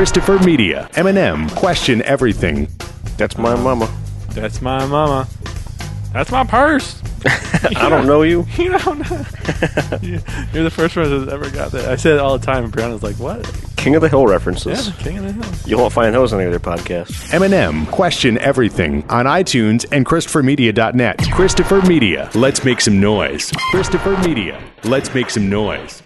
Christopher Media. Eminem, question everything. That's my mama. That's my mama. That's my purse. I don't know you. You don't know. You- You're the first one that's ever got that. I said it all the time, and Brianna's like, "What? King of the Hill references. the king of the hill." You won't find those on any other podcast. Eminem, question everything on iTunes and ChristopherMedia.net. Christopher Media, let's make some noise. Christopher Media, let's make some noise.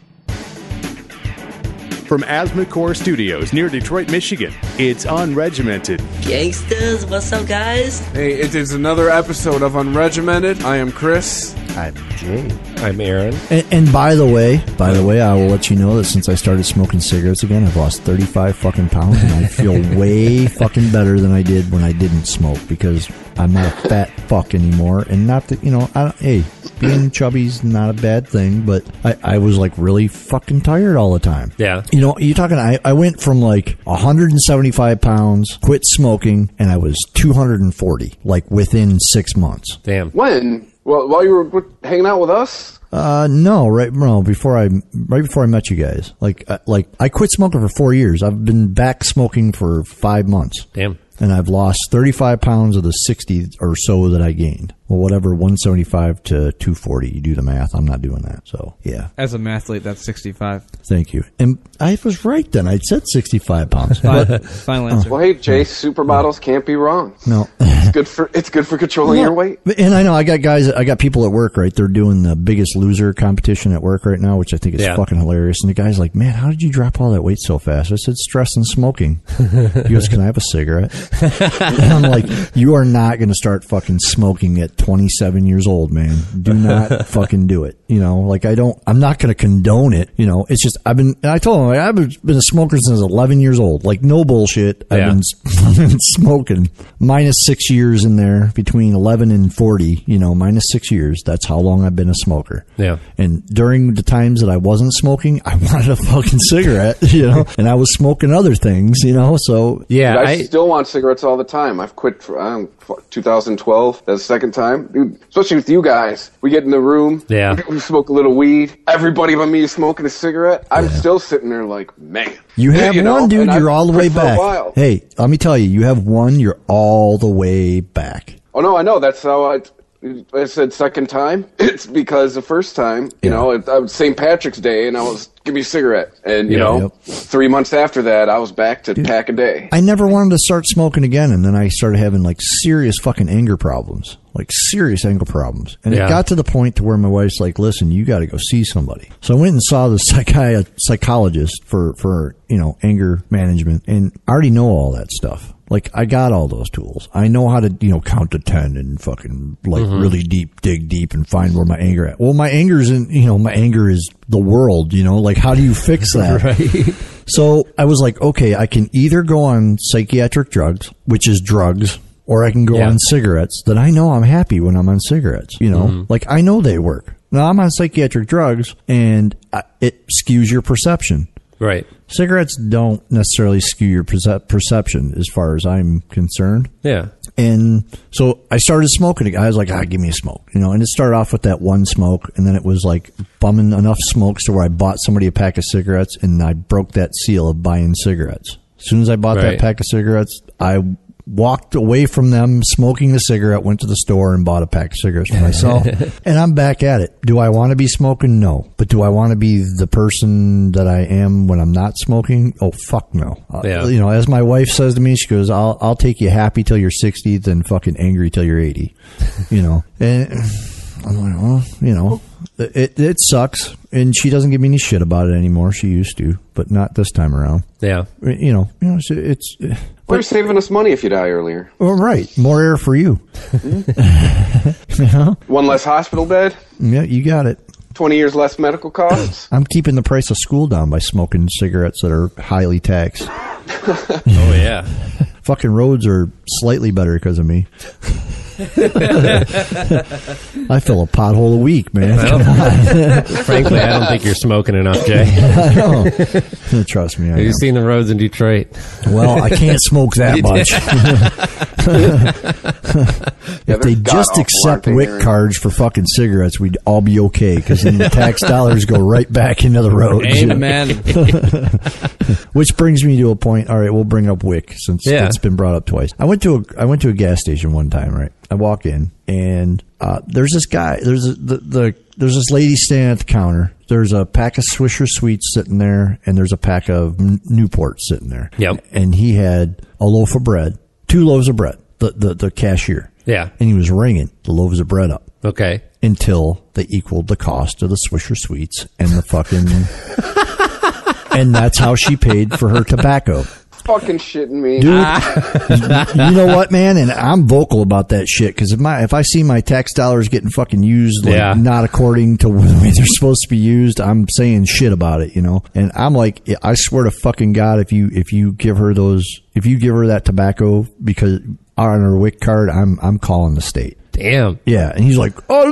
From Asthmacore Studios near Detroit, Michigan, it's Unregimented. Gangsters, what's up, guys? Hey, it is another episode of Unregimented. I am Chris. I'm Jay. I'm Aaron. And, and by the way, by the way, I will let you know that since I started smoking cigarettes again, I've lost 35 fucking pounds and I feel way fucking better than I did when I didn't smoke because I'm not a fat fuck anymore. And not that, you know, I don't, hey, being chubby's not a bad thing, but I, I was like really fucking tired all the time. Yeah. You know, you're talking, I, I went from like 175 pounds, quit smoking, and I was 240, like within six months. Damn. When? Well, while you were hanging out with us? Uh, no, right, no, before I, right before I met you guys. Like, uh, like, I quit smoking for four years. I've been back smoking for five months. Damn. And I've lost 35 pounds of the 60 or so that I gained. Well, whatever, 175 to 240. You do the math. I'm not doing that. So, yeah. As a mathlete, that's 65. Thank you. And I was right then. I said 65 pounds. Fine, But, final answer. Well, hey, Jay, supermodels can't be wrong. no. It's good for it's good for controlling your weight. And I know I got guys, I got people at work, right? They're doing the biggest loser competition at work right now, which I think is Yeah. fucking hilarious. And the guy's like, man, how did you drop all that weight so fast? I said, stress and smoking. He goes, can I have a cigarette? and I'm like, you are not going to start fucking smoking at 27 years old, man. Do not fucking do it. You know, like I don't, I'm not going to condone it. You know, it's just, I've been, I told him, like, I've been been a smoker since 11 years old. Like no bullshit. I've Yeah. I've been smoking minus six years in there between 11 and 40 you know minus six years that's how long i've been a smoker Yeah. and during the times that i wasn't smoking i wanted a fucking cigarette you know and i was smoking other things you know so Yeah. I, I, still want cigarettes all the time. I've quit for um, 2012. That's the second time, dude. Especially with you guys, we get in the room. Yeah. We, smoke a little weed. Everybody but me is smoking a cigarette. I'm still sitting there like, man. you have know, one dude and you're I've all the way back hey let me tell you you have one you're all the way back Oh no, I know. That's how I. I said second time. It's because the first time, you Yeah. know, it, I was St. Patrick's Day, and I was give me a cigarette, and you Yeah. know, Yep. three months after that, I was back to pack a day. I never wanted to start smoking again, and then I started having like serious fucking anger problems, like serious anger problems, and Yeah. it got to the point to where my wife's like, "Listen, you got to go see somebody." So I went and saw the psychi- psychologist for for you know anger management, and I already know all that stuff. Like I got all those tools. I know how to you know count to ten and fucking like mm-hmm. really deep dig deep and find where my anger at. Well, my anger is in you know my anger is the world. You know, like how do you fix that? right. So I was like, okay, I can either go on psychiatric drugs, which is drugs, or I can go Yeah. on cigarettes that I know I'm happy when I'm on cigarettes. You know, mm-hmm. like I know they work. Now I'm on psychiatric drugs and it skews your perception. Right. Cigarettes don't necessarily skew your perce- perception as far as I'm concerned. Yeah. And so I started smoking. I was like, ah, give me a smoke, you know. And it started off with that one smoke, and then it was like bumming enough smokes to where I bought somebody a pack of cigarettes, and I broke that seal of buying cigarettes. As soon as I bought Right. that pack of cigarettes, I walked away from them smoking the cigarette, went to the store and bought a pack of cigarettes for myself, and I'm back at it. Do I want to be smoking? No. But do I want to be the person that I am when I'm not smoking? Oh fuck no. Uh, Yeah. You know, as my wife says to me, she goes, "I'll I'll take you happy till you're 60, then fucking angry till you're 80." you know, and I'm like, well, you know, it it sucks, and she doesn't give me any shit about it anymore. She used to, but not this time around. Yeah. You know, you know, it's. it's Well, you're saving us money if you die earlier. well, right, more air for you. Mm-hmm. One less hospital bed, Yeah, you got it. 20 years less medical costs. I'm keeping the price of school down by smoking cigarettes that are highly taxed. Oh yeah. Fucking roads are slightly better because of me. I fill a pothole a week, man. Come on. Frankly, I don't think you're smoking enough, Jay. I know. Trust me. I Have am. you seen the roads in Detroit? Well, I can't smoke that much. Yeah, if they they're just accept aren't WIC Aaron? cards for fucking cigarettes, we'd all be okay because then the tax dollars go right back into the roads. Amen. Which brings me to a point. All right, we'll bring up WIC since Yeah. it's been brought up twice. I went to a I went to a gas station one time. Right, I walk in and uh, there's this guy. There's a, the the there's this lady standing at the counter. There's a pack of Swisher Sweets sitting there, and there's a pack of Newport sitting there. Yep. And he had a loaf of bread, two loaves of bread. The the, the cashier. Yeah. And he was ringing the loaves of bread up Okay. until they equaled the cost of the Swisher Sweets and the fucking. and that's how she paid for her tobacco. Fucking shitting me. Dude, ah. you know what, man? And I'm vocal about that shit because if my if I see my tax dollars getting fucking used like Yeah. not according to the way they're supposed to be used, I'm saying shit about it, you know. And I'm like, I swear to fucking god, if you if you give her those, if you give her that tobacco because on her WIC card, I'm I'm calling the state. Damn. Yeah, and he's like, oh,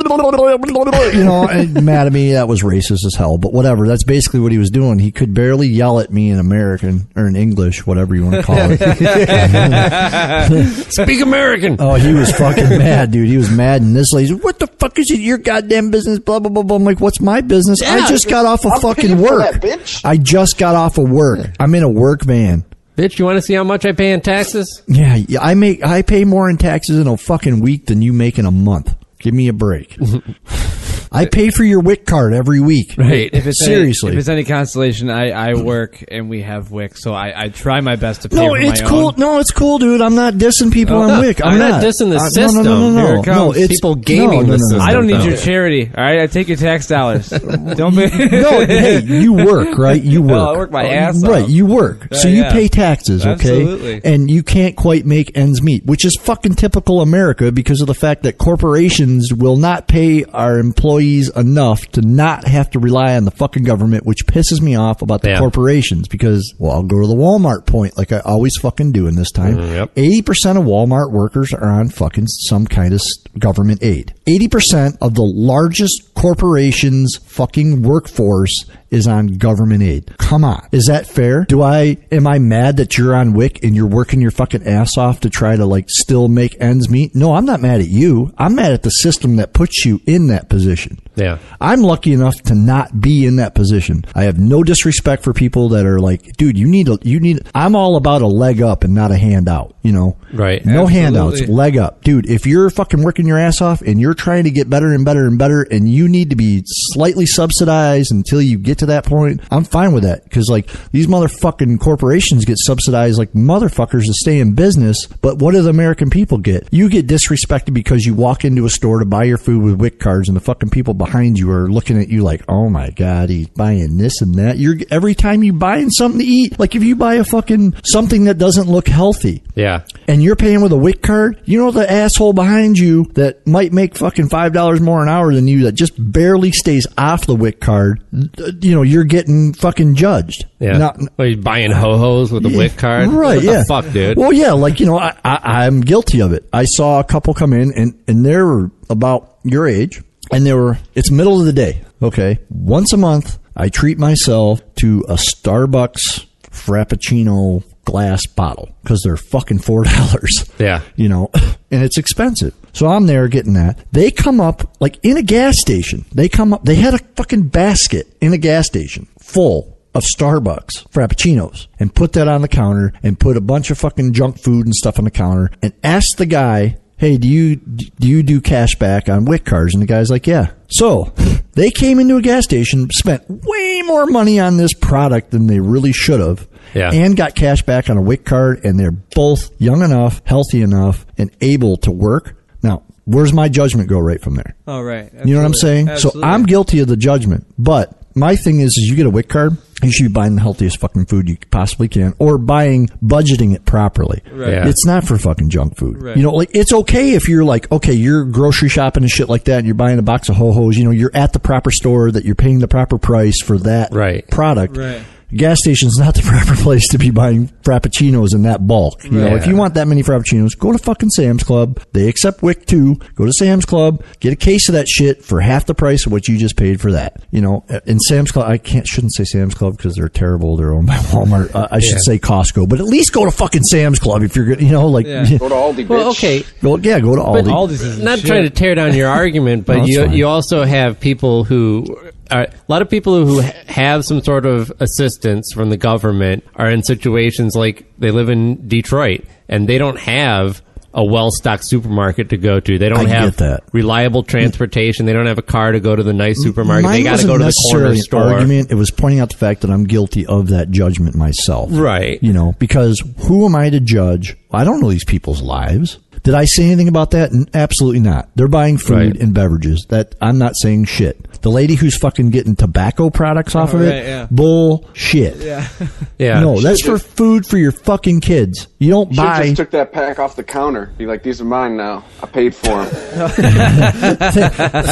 you know, and mad at me. That was racist as hell, but whatever. That's basically what he was doing. He could barely yell at me in American or in English, whatever you want to call it. Speak American. oh, he was fucking mad, dude. He was mad, and this lady's, what the fuck is it? Your goddamn business? Blah blah blah blah. I'm like, what's my business? I just got off of I'm fucking work. that, bitch. I just got off of work. I'm in a work van. Bitch, you want to see how much I pay in taxes? Yeah, yeah, I make I pay more in taxes in a fucking week than you make in a month. Give me a break. I pay for your WIC card every week. Right. If it's Seriously. any, if it's any consolation, I, I work and we have WIC, so I, I try my best to pay No, for it's my cool. own. No, it's cool, dude. I'm not dissing people on WIC. I'm, I'm not dissing the Uh, system. No, no, no, no, Here no. it no it's People gaming no, no, the no, no. system. I don't need your charity. All right, I take your tax dollars. don't be. no, hey, you work, right? You work. No, I work my ass Right, off. you work. So Yeah, you yeah. pay taxes, okay? Absolutely. And you can't quite make ends meet, which is fucking typical America because of the fact that corporations will not pay our employees enough to not have to rely on the fucking government, which pisses me off about the Yeah. corporations because, well, I'll go to the Walmart point like I always fucking do in this time. Mm, yep. 80% of Walmart workers are on fucking some kind of government aid. 80% of the largest corporations fucking workforce is on government aid. Come on. Is that fair? Do I, am I mad that you're on WIC and you're working your fucking ass off to try to like still make ends meet? No, I'm not mad at you. I'm mad at the system that puts you in that position. Yeah. I'm lucky enough to not be in that position. I have no disrespect for people that are like, dude, you need a, you need, I'm all about a leg up and not a handout, you know? Right. No Absolutely. handouts, leg up. Dude, if you're fucking working your ass off and you're trying to get better and better and better and you need to be slightly subsidized until you get to that point, I'm fine with that. Cause like these motherfucking corporations get subsidized like motherfuckers to stay in business. But what do the American people get? You get disrespected because you walk into a store to buy your food with WIC cards and the fucking people behind you are looking at you like, oh my God, he's buying this and that. You're every time you buying something to eat, like if you buy a fucking something that doesn't look healthy, Yeah. and you're paying with a WIC card, you know the asshole behind you that might make fucking five dollars more an hour than you that just barely stays off the WIC card. You know you're getting fucking judged. Yeah. Not- Well, you're buying ho hos with a WIC card. Right, What yeah. The fuck, dude. Well, yeah, like, you know, I, I, I'm guilty of it. I saw a couple come in and, and they're about your age and they were, it's middle of the day. Okay. Once a month, I treat myself to a Starbucks Frappuccino glass bottle because they're fucking four dollars. Yeah. You know, and it's expensive. So I'm there getting that. They come up like in a gas station. They come up, they had a fucking basket in a gas station full of Starbucks Frappuccinos and put that on the counter and put a bunch of fucking junk food and stuff on the counter and asked the guy, Hey, do you, do you do cash back on WIC cards? And the guy's like, yeah. So they came into a gas station, spent way more money on this product than they really should have. Yeah. And got cash back on a WIC card and they're both young enough, healthy enough and able to work. Now, where's my judgment go right from there? Oh, right. You know what I'm saying? Absolutely. So I'm guilty of the judgment. But my thing is, is you get a WIC card, you should be buying the healthiest fucking food you possibly can, or buying, budgeting it properly. Right. Yeah. It's not for fucking junk food. Right. You know, like it's okay if you're like, okay, you're grocery shopping and shit like that, and you're buying a box of ho hos. You know, you're at the proper store that you're paying the proper price for that Right. product. Right. Gas station's not the proper place to be buying frappuccinos in that bulk. You know, if you want that many frappuccinos, go to fucking Sam's Club. They accept WIC too. Go to Sam's Club, get a case of that shit for half the price of what you just paid for that. You know, in Sam's Club, I can't shouldn't say Sam's Club because they're terrible. They're owned by Walmart. Uh, I should say Costco, but at least go to fucking Sam's Club if you're good. You know, like Go to Aldi, bitch. Well, okay. go yeah, go to Aldi. Aldi's is Not shit. trying to tear down your argument, but No, you fine. you also have people who a lot of people who ha- have some sort of assistance from the government are in situations like they live in Detroit and they don't have a well-stocked supermarket to go to. They don't I have that. reliable transportation. They don't have a car to go to the nice supermarket. Mine they got to go to the corner store. Argument. It was pointing out the fact that I'm guilty of that judgment myself. Right. You know, because who am I to judge? I don't know these people's lives. Did I say anything about that? Absolutely not. They're buying food Right. and beverages. That I'm not saying shit. The lady who's fucking getting tobacco products off oh, of it, yeah. bullshit. Yeah. Yeah. No, that's for food for your fucking kids. You don't Should buy. just took that pack off the counter. Be like, these are mine now. I paid for them.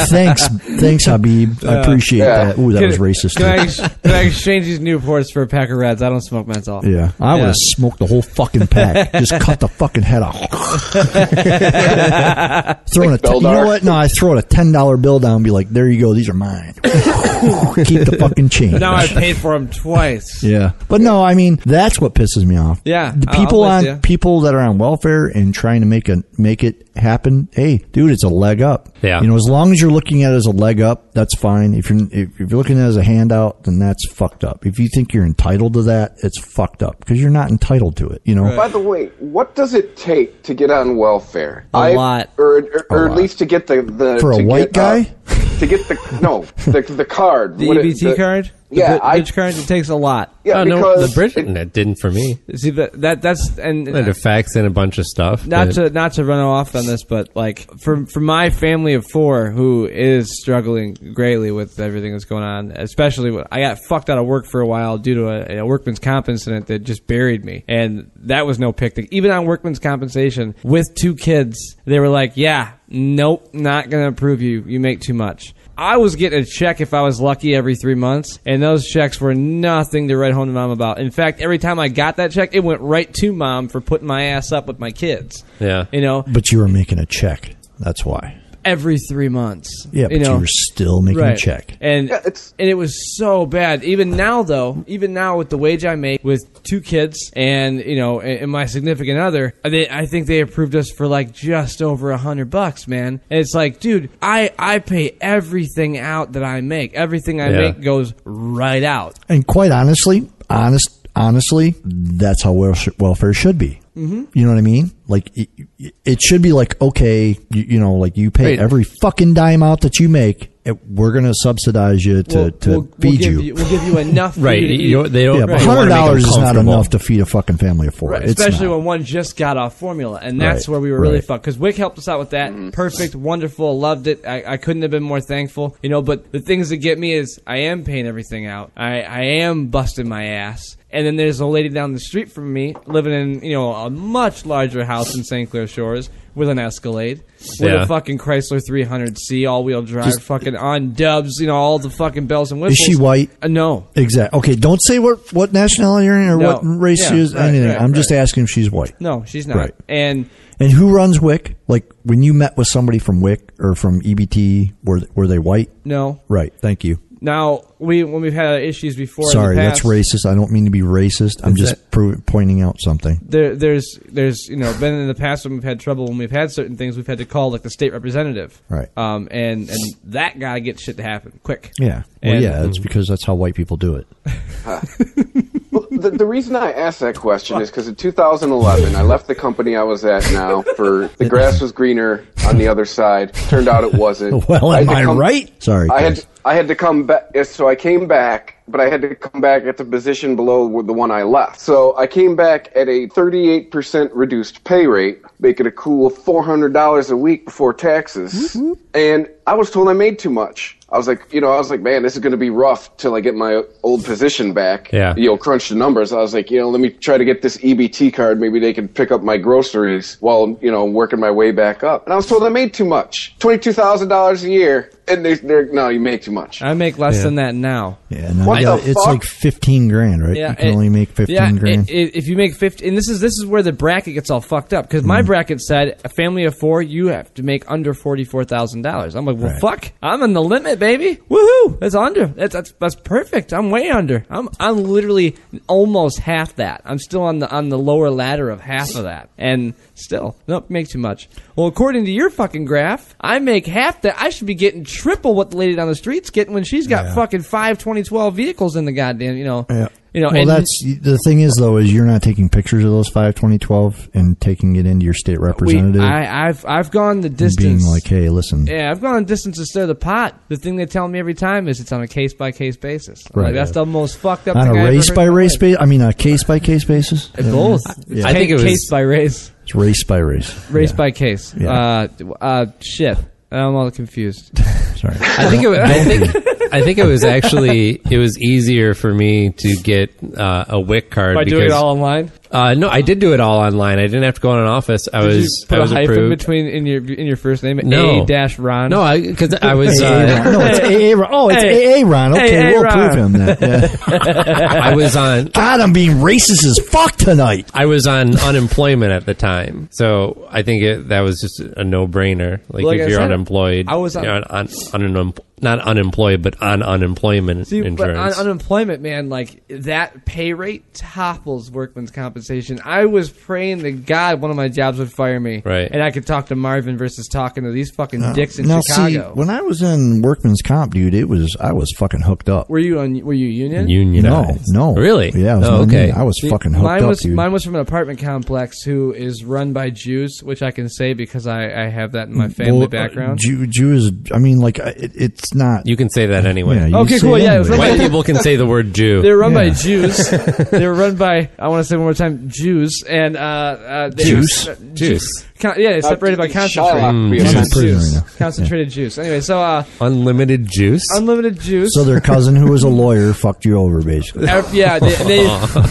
thanks, thanks, Habib. I appreciate Yeah. that. Ooh, that Can- was racist. Can I, ex- can I exchange these Newports for a pack of Reds? I don't smoke menthol. Yeah, I would Yeah. have smoked the whole fucking pack. Just cut the fucking head off. Throwing a, t- you know what? No, I throw a ten dollar bill down. and Be like, there you go. These are mine. Keep the fucking change. Now I paid for them twice. yeah, but no, I mean that's what pisses me off. Yeah, the people I'm on with ya. people that are on welfare and trying to make a make it happen. Hey, dude, it's a leg up. Yeah. you know, as long as you're looking at it as a leg up, that's fine. If you're if you're looking at it as a handout, then that's fucked up. If you think you're entitled to that, it's fucked up because you're not entitled to it. You know. By the way, what does it take to get on welfare? A lot. or or, or at lot. least to get the the For a white get, uh, guy? to get the no the the card The What it- EBT the- card? The Yeah, bri- I- bridge card? It takes a lot. Yeah, oh, no, the bridge it- that didn't for me. See that that that's and It affects in a bunch of stuff. not but- to not to run off on this, but like for for my family of four who is struggling greatly with everything that's going on, especially when I got fucked out of work for a while due to a, a workman's comp incident that just buried me, and that was no picnic. Even on workman's compensation with two kids, they were like, "Yeah, nope, not gonna approve you. You make too much." I was getting a check if I was lucky every three months, and those checks were nothing to write home to mom about. In fact, every time I got that check, it went right to mom for putting my ass up with my kids. Yeah. You know, But you were making a check. That's why. Every three months. Yeah, but you you, know, were still making right. a check. And Yeah, it's- and it was so bad. Even now, though, even now with the wage I make with two kids and you know and, and my significant other, they, I think they approved us for like just over a hundred bucks, man. And it's like, dude, I I pay everything out that I make. Everything I Yeah. make goes right out. And quite honestly, honest, honestly, that's how welfare should be. Mm-hmm. You know what I mean? Like it, it should be like okay, you, you know, like you pay Right. every fucking dime out that you make. It, we're going to subsidize you to, We'll- to we'll- we'll feed give you. We'll give you enough. Right. you to. You, they don't. Yeah, but they hundred wanna make them dollars is not enough to feed a fucking family of four. Right, It's especially not. when one just got off formula, and that's Right, where we were really right. fucked. Because WIC helped us out with that. Perfect, wonderful, loved it. I, I couldn't have been more thankful, you know. But the things that get me is I am paying everything out. I, I am busting my ass. And then there's a lady down the street from me living in you know a much larger house in St. Clair Shores with an Escalade, with Yeah. a fucking Chrysler 300C all wheel drive, Just- fucking on dubs, you know all the fucking bells and whistles. Is she white? Uh, no. Exactly. Okay, don't say what what nationality you're in or No. what race Yeah, she is. right, anything. right, I'm just right. asking if she's white. No, she's not. Right. And And who runs WIC? Like when you met with somebody from WIC or from EBT, were were they white? no, Right. Thank you. Now, we when we've had issues before. Sorry, in the that's racist. I don't mean to be racist. I'm Is just pro- pointing out something. There, there's, there's, you know, been in the past when we've had trouble when we've had certain things, we've had to call like the state representative, Right. Um, and and that guy gets shit to happen quick. Yeah. Well, And- yeah, it's because that's how white people do it. Well, the, the reason I asked that question is because in 2011, I left the company I was at now for the grass was greener on the other side. Turned out it wasn't. Well, am to I come- right? Sorry. I Chris. had I had to come back. So I came back, but I had to come back at the position below the one I left. So I came back at a 38% reduced pay rate, making a cool $400 a week before taxes. Mm-hmm. And I was told I made too much. I was like, you know, I was like, man, this is going to be rough till I get my old position back. Yeah. You know, crunch the numbers. I was like, you know, let me try to get this EBT card. Maybe they can pick up my groceries while, you know, working my way back up. And I was told I made too much. $22,000 a year and they, they're no, you make too much. I make less than that now. Yeah, no, What yeah, the it's fuck? like fifteen grand, right? Yeah, you can only make fifteen yeah, grand. i- i- if you make fifty, and this is this is where the bracket gets all fucked up because Mm-hmm. my bracket said a family of four, you have to make under forty four thousand dollars. I'm like, well, Right. fuck, I'm in the limit, baby. Woohoo! That's under. That's that's that's perfect. I'm way under. I'm I'm literally almost half that. I'm still on the on the lower ladder of half of that, and still, nope, make too much. Well, according to your fucking graph, I make half that. I should be getting triple what the lady down the street's getting when she's got Yeah. fucking five 2012 vehicles in the goddamn, you know. Yeah. You know, well, and that's the thing is though is you're not taking pictures of those five twenty twelve and taking it into your state we, representative I, I've I've gone the distance. being like, hey, listen, yeah, I've gone the distance to stir the pot. The thing they tell me every time is it's on a case by case basis. I'm Right. Like, that's the most fucked up. on thing a I ever race by race basis. I mean, a case by case basis. Uh, Both. Yeah. I think it was- case by race, It's race by race. race Yeah. by case. Yeah. Uh, uh, shit. I'm all confused. Sorry. I think it. wa- I think. I think it was actually it was easier for me to get uh, a WIC card by because doing it all online. Uh, no, I did do it all online. I didn't have to go in an office. I Did was you put I was a hyphen approved. between in your in your first name? No. A dash Ron. No, I because I was AA uh, no, it's AA Ron. Oh, it's Hey. AA Ron. Okay, Hey, we'll Ron. prove him that. Yeah. I was on God, I'm being racist as fuck tonight. I was on unemployment at the time, so I think it, that was just a no brainer. Like, Like if I you're said, unemployed, I was on- you're on, on, on, not unemployed, but on unemployment See, but on unemployment, man, like that pay rate topples workman's compensation. I was praying to God one of my jobs would fire me, Right. And I could talk to Marvin versus talking to these fucking dicks in now, Chicago. see, when I was in workman's comp, dude, it was I was fucking hooked up. were you on? Were you union? Unionized. No, no, really? Yeah, I was oh, non- okay. I was See, fucking hooked mine up, was dude. mine was from an apartment complex who is run by Jews, which I can say because I, I have that in my family Well, uh, background. Jew, Jew is. I mean, like it, it's not. you can say that anyway. yeah, Okay, cool, yeah, it was anyway. like- White people can say the word Jew. They were run by Jews. they were run by I want to say one more time Jews and uh, uh, they- Juice? uh, Juice. Con- yeah, separated by Uh, concentrate. Shylock, we Mm, yeah. juice. right now. Concentrated juice. Anyway, so uh, Unlimited juice. unlimited juice. So their cousin, who was a lawyer, fucked you over, basically. Uh, yeah, they,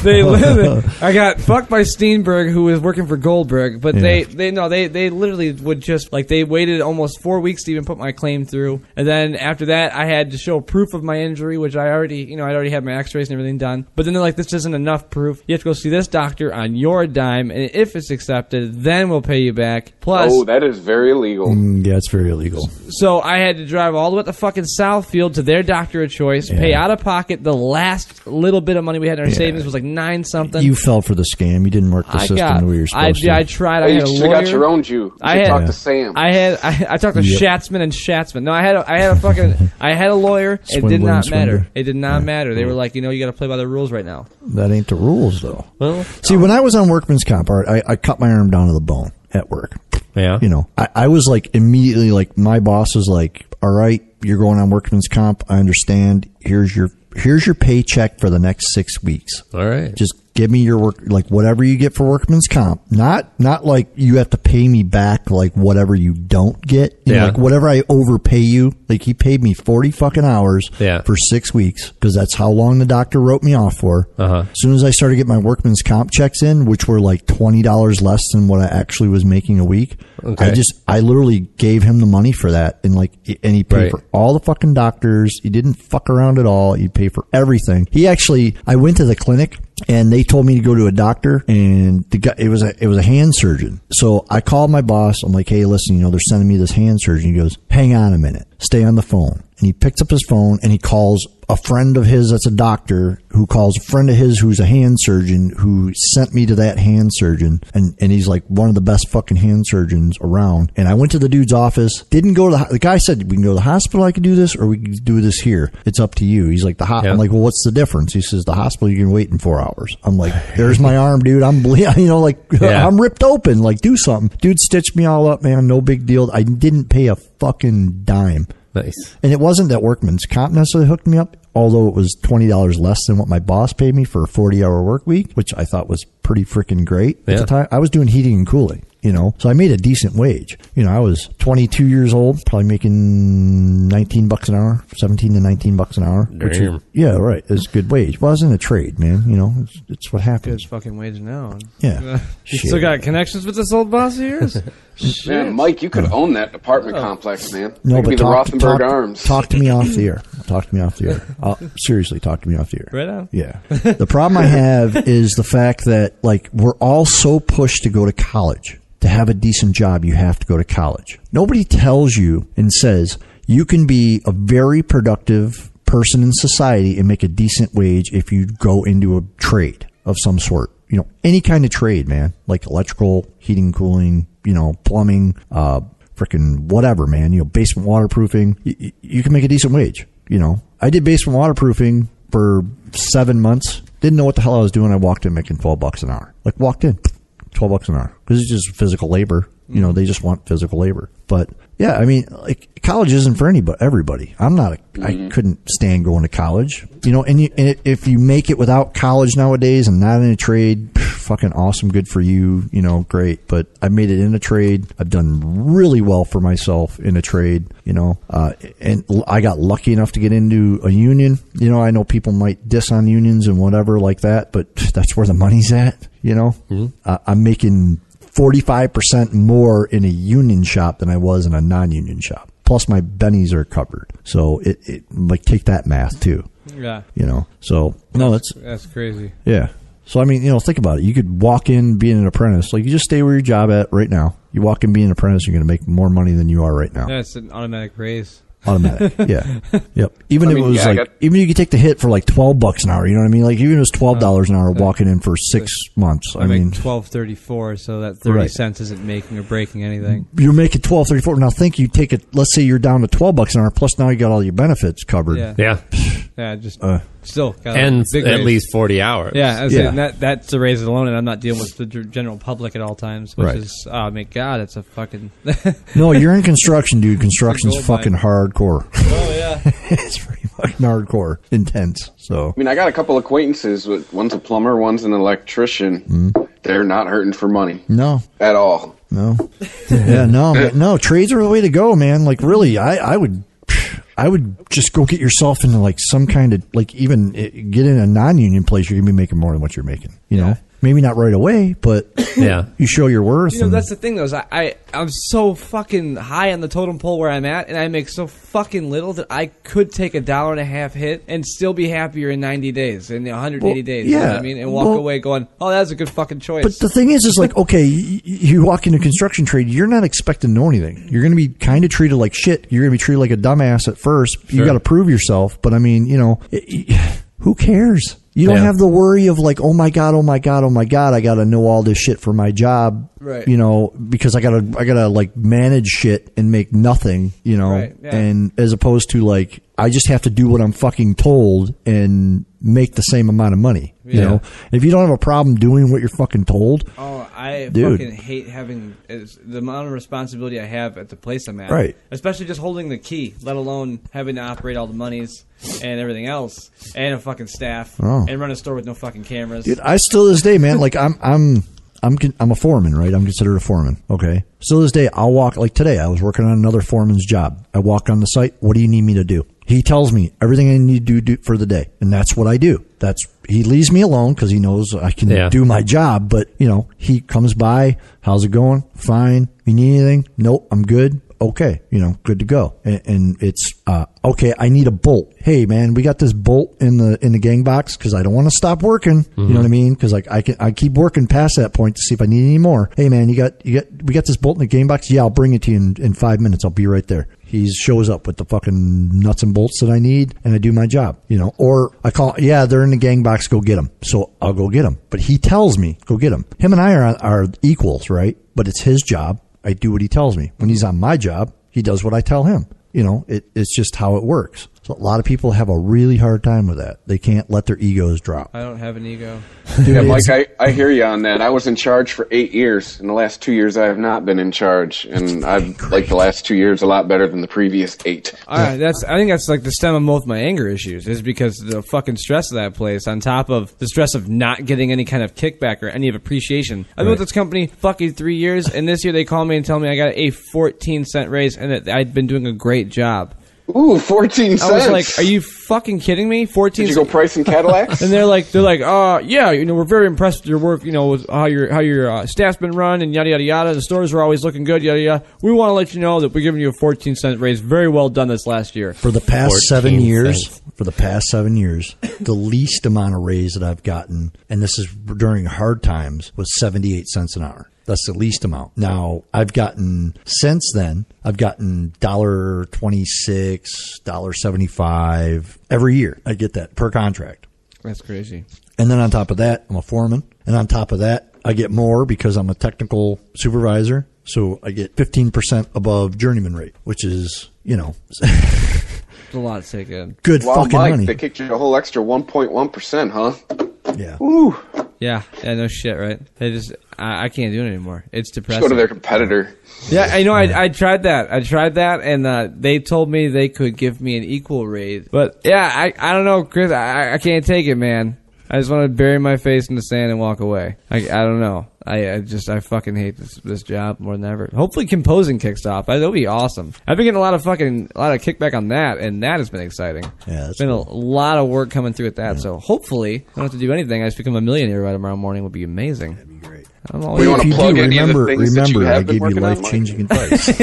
they, they I got fucked by Steenberg, who was working for Goldberg, but they, they no, they, they literally would just like they waited almost four weeks to even put my claim through, and then after that, I had to show proof of my injury, which I already, you know, I already had my X-rays and everything done. But then they're like, this isn't enough proof. You have to go see this doctor on your dime, and if it's accepted, then we'll pay you back. Plus, Oh, that is very illegal. Mm, yeah, it's very illegal. so I had to drive all the way to fucking Southfield to their doctor of choice, pay out of pocket. The last little bit of money we had in our savings was like nine something. You fell for the scam. You didn't work the I system got. the way you're I, supposed to. I tried. I Hey, had you a should lawyer. got your own Jew. You I should had. talk to Sam. I had. I, I talked to Yep. Schatzman and Schatzman. No, I had. A, I had a fucking. I had a lawyer. It did not and matter. It did not matter. They were like, you know, you got to play by the rules right now. that ain't the rules, though. well, See, when I was on workman's comp, all right, I, I cut my arm down to the bone at work. yeah. You know, I, I was like immediately like my boss was like, "All right, you're going on workman's comp. I understand. Here's your here's your paycheck for the next six weeks. All right. Just give me your work like whatever you get for workman's comp. Not not like you have to pay me back like whatever you don't get. You know, like whatever I overpay you. Like he paid me forty fucking hours Yeah. for six weeks because that's how long the doctor wrote me off for. Uh-huh. As soon as I started getting my workman's comp checks in, which were like twenty dollars less than what I actually was making a week, Okay. I just I literally gave him the money for that, and like and he paid Right. for all the fucking doctors. He didn't fuck around at all. He paid for everything. He actually, I went to the clinic and they told me to go to a doctor and the guy, it was a, it was a hand surgeon. So I called my boss. I'm like, Hey, listen, you know, they're sending me this hand surgeon. He goes, hang on a minute, stay on the phone. And he picks up his phone and he calls a friend of his that's a doctor who calls a friend of his who's a hand surgeon who sent me to that hand surgeon and, and he's like one of the best fucking hand surgeons around. And I went to the dude's office, didn't go to the, the guy said, we can go to the hospital. I could do this or we can do this here. It's up to you. He's like the hot. Yeah. I'm like, well, what's the difference? He says the hospital you can wait in four hours. I'm like, there's my arm, dude. I'm ble- you know, like Yeah. I'm ripped open. Like do something. Dude stitched me all up, man. No big deal. I didn't pay a fucking dime. Nice. And it wasn't that workman's comp necessarily hooked me up. although it was twenty dollars less than what my boss paid me for a forty hour work week, which I thought was pretty freaking great at the time. I was doing heating and cooling. You know, so I made a decent wage. You know, I was 22 years old, probably making 19 bucks an hour, 17 to 19 bucks an hour. which is- yeah, right. It's good wage. Well, I was in a trade, man. You know, it's, it's what Good happens. fucking wage now. Yeah. you Shit. still got connections with this old boss of yours? Man, Mike, you could oh. own that apartment oh. complex, man. No, that but be the talk, Rothenberg talk, Arms. talk to me off the air. Talk to me off the air. I'll, seriously, talk to me off the air. Right on. Yeah. The problem I have is the fact that like we're all so pushed to go to college. To have a decent job, you have to go to college. Nobody tells you and says you can be a very productive person in society and make a decent wage if you go into a trade of some sort. You know, any kind of trade, man, like electrical, heating, cooling, you know, plumbing, uh, freaking whatever, man. You know, basement waterproofing. You, you can make a decent wage. You know, I did basement waterproofing for seven months. Didn't know what the hell I was doing. I walked in making twelve bucks an hour. Like walked in, twelve bucks an hour because it's just physical labor. You know, they just want physical labor. But yeah, I mean, like college isn't for anybody, everybody. I'm not. A, I mm-hmm. couldn't stand going to college. You know, and, you, and it, if you make it without college nowadays and not in a trade, fucking awesome, good for you. You know, great. But I made it in a trade. I've done really well for myself in a trade. You know, uh, and I got lucky enough to get into a union. You know, I know people might diss on unions and whatever like that, but that's where the money's at. You know, uh, I'm making 45% more in a union shop than I was in a non-union shop. Plus my bennies are covered. So it, it like take that math too, Yeah. you know. So no, that's That's crazy. yeah. So I mean, you know, think about it. You could walk in being an apprentice. Like you just stay where your job at right now. You walk in being an apprentice, you're going to make more money than you are right now. That's an automatic raise. Automatic. yeah. Yep. Even I if mean, it was yeah, like, got- even if you could take the hit for like 12 bucks an hour, you know what I mean? Like even if it was $12 uh, an hour uh, walking in for six uh, months. I, I, mean, make twelve thirty four, so that thirty Right. cents isn't making or breaking anything. you're making twelve thirty four. Now think you take it. Let's say you're down to twelve bucks an hour. Plus now you got all your benefits covered. Yeah, Yeah, yeah, just Uh, still got a and big at raise. least forty hours. Yeah, I was Yeah. saying that that's a raise alone, and I'm not dealing with the g- general public at all times, which Right. is oh my god, it's a fucking No, you're in construction, dude. Construction's gold fucking mine. hardcore. oh yeah. it's pretty fucking hardcore, intense. So I mean, I got a couple acquaintances. With, one's a plumber, one's an electrician. Mm-hmm. They're not hurting for money no, at all. no, yeah, no, but no. Trades are the way to go, man. Like really, I, I would. I would just go get yourself into like some kind of like even eh, get in a non-union place. You're gonna be making more than what you're making. You know, maybe not right away, but yeah. you show your worth. You know, and- that's the thing though. Is I, I I'm so fucking high on the totem pole where I'm at, and I make so fucking little that I could take a dollar and a half hit and still be happier in 90 days, in 180 Well, days. You know what yeah. I mean, and walk Well- away going, "Oh, that's a good fucking choice." But the thing is, is like, okay, you, you walk into construction trade, you're not expected to know anything. You're going to be kind of treated like shit. You're going to be treated like a dumbass at first. You Sure. got to prove yourself. But I mean, you know, it, it- who cares? You don't Yeah. have the worry of like, oh my god, oh my god, oh my god, I got to know all this shit for my job, Right. You know, because I got to, I got to like manage shit and make nothing, you know, Right, yeah. and as opposed to like, I just have to do what I'm fucking told and make the same amount of money, you know. If you don't have a problem doing what you're fucking told, Oh, I Dude. fucking hate having is the amount of responsibility I have at the place I'm at. Right. Especially just holding the key, let alone having to operate all the monies and everything else, and a fucking staff, Oh. and run a store with no fucking cameras. Dude, I still this day, man. Like I'm, I'm, I'm, I'm a foreman, right? I'm considered a foreman. Okay. Still to this day, I'll walk. Like today, I was working on another foreman's job. I walk on the site. What do you need me to do? He tells me everything I need to do for the day, and that's what I do. That's he leaves me alone because he knows I can Yeah. do my job. But you know, he comes by. How's it going? Fine. You need anything? Nope. I'm good. Okay, you know, good to go. And, and it's uh, okay. I need a bolt. Hey, man, we got this bolt in the in the gang box because I don't want to stop working. You know what I mean? Because like I can I keep working past that point to see if I need any more. Hey, man, you got you got we got this bolt in the gang box. Yeah, I'll bring it to you in, in five minutes. I'll be right there. He shows up with the fucking nuts and bolts that I need, and I do my job. You know, or I call. Yeah, they're in the gang box. Go get them. So I'll go get them. But he tells me go get them. Him and I are are equals, right? But it's his job. I do what he tells me. When he's on my job, he does what I tell him. You know, it, it's just how it works. So a lot of people have a really hard time with that. They can't let their egos drop. I don't have an ego. Yeah, Mike, I, I hear you on that. I was in charge for eight years. In the last two years, I have not been in charge, and I've like the last two years a lot better than the previous eight. All right, that's. I think that's like the stem of both my anger issues is because the fucking stress of that place, on top of the stress of not getting any kind of kickback or any of appreciation. I've been with this company fucking three years, and this year they call me and tell me I got a 14 cent raise and that I'd been doing a great job. Ooh, fourteen cents. I was like, "Are you fucking kidding me? 14 Did you go pricing Cadillacs? and they're like, they're like, uh, yeah, you know, we're very impressed with your work, you know, with how your how your uh, staff's been run and yada yada yada. The stores are always looking good, yada yada. We want to let you know that we're giving you a 14 cent raise. Very well done this last year. For the past seven years, cents. for the past seven years, the least amount of raise that I've gotten, and this is during hard times, was 78 cents an hour. That's the least amount. Now I've gotten since then. I've gotten dollar twenty six, dollar seventy five every year. I get that per contract. That's crazy. And then on top of that, I'm a foreman. And on top of that, I get more because I'm a technical supervisor. So I get 15% above journeyman rate, which is, you know, a lot to take in. good wow, fucking Mike, money. they kicked you a whole extra one point one percent, huh? Yeah. Ooh, Yeah, yeah, no shit, right? They just, I, I can't do it anymore. It's just depressing. go to their competitor. Yeah, I know. I, I tried that. I tried that, and uh, they told me they could give me an equal raise. But yeah, I, I don't know, Chris. I, I can't take it, man. I just want to bury my face in the sand and walk away. I, I don't know. I, I just I fucking hate this this job more than ever. Hopefully, composing kicks off. That'll be awesome. I've been getting a lot of fucking a lot of kickback on that, and that has been exciting. Yeah, it's been a lot of work coming through with that. So hopefully, I don't have to do anything. I just become a millionaire by tomorrow morning. Would be amazing. That'd be great. I'm We wanna if you plug do, any of the remember, that you remember, I been gave you working on, life changing advice.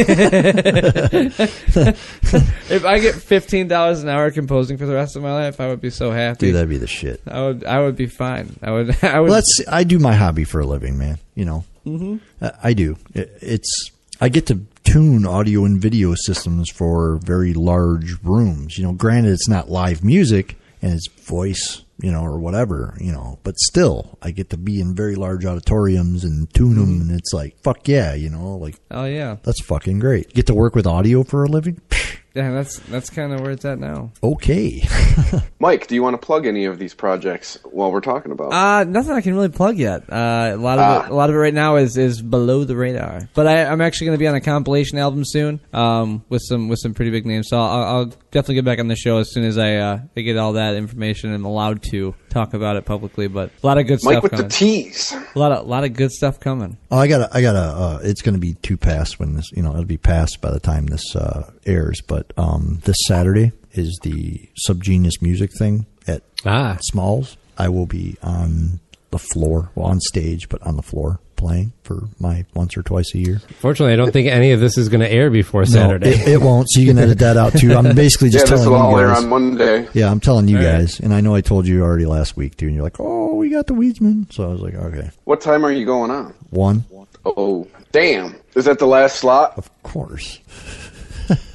if I get fifteen dollars an hour composing for the rest of my life, I would be so happy. Dude, that'd be the shit. I would. I would be fine. I would. I would. Well, that's I do my hobby for a living, man. You know, mm-hmm. I do. It, it's I get to tune audio and video systems for very large rooms. You know, granted, it's not live music and it's voice, you know, or whatever, you know, but still, I get to be in very large auditoriums and tune them, mm-hmm. and it's like fuck yeah, you know, like oh yeah. that's fucking great. Get to work with audio for a living. Yeah. That's that's kind of where it's at now. Okay. Mike, do you want to plug any of these projects while we're talking about? them? Uh, nothing I can really plug yet. Uh, a lot of Ah. it, a lot of it right now is, is below the radar. But I, I'm actually going to be on a compilation album soon, um, with some with some pretty big names. So I'll, I'll definitely get back on the show as soon as I uh, I get all that information and I'm allowed to talk about it publicly. But a lot of good Mike stuff Mike with the coming. T's. a lot of lot of good stuff coming. Oh, I gotta, I gotta. Uh, it's gonna be two past when this, you know, it'll be past by the time this uh, airs. But um, this Saturday is the Subgenius Music thing at Ah. Smalls. I will be on the floor, well, on stage, but on the floor playing for my once or twice a year. Fortunately, I don't think any of this is going to air before Saturday. No, it, it won't. So you can edit that out too. I'm basically Yeah, just this telling will all you air guys. on Monday. yeah, I'm telling you All right. guys, and I know I told you already last week too. And you're like, "Oh, we got the Weedsman," so I was like, "Okay, What time are you going on? one, Oh, damn. Is that the last slot? of course."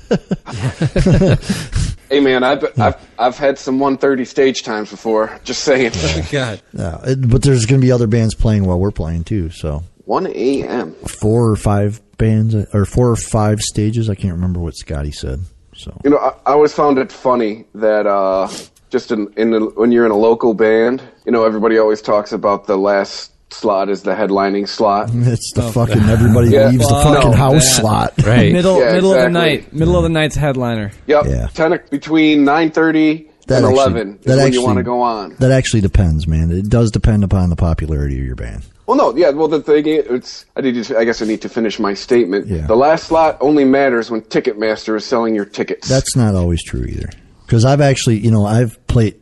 Hey, man, I've, I've, I've had some 130 stage times before. Just saying. God. Yeah, it, but there's going to be other bands playing while we're playing too. So 1 a.m. four or five bands or four or five stages. I can't remember what Scotty said. So You know, I, I always found it funny that uh, just in, in the, when you're in a local band, you know, everybody always talks about the last slot is the headlining slot. it's the fucking everybody Yeah. leaves the Fuck fucking house that. slot. right. Middle Yeah, middle of the exactly. night. Middle of the night's headliner. Yep. Yeah. 10 o- between 9:30 That and actually- 11 is that when actually- you want to go on. That actually depends, man. It does depend upon the popularity of your band. Well, no, yeah. Well, the thing is, it's I need to. I guess I need to finish my statement. Yeah. The last slot only matters when Ticketmaster is selling your tickets. That's not always true either. Because I've actually, you know, I've played,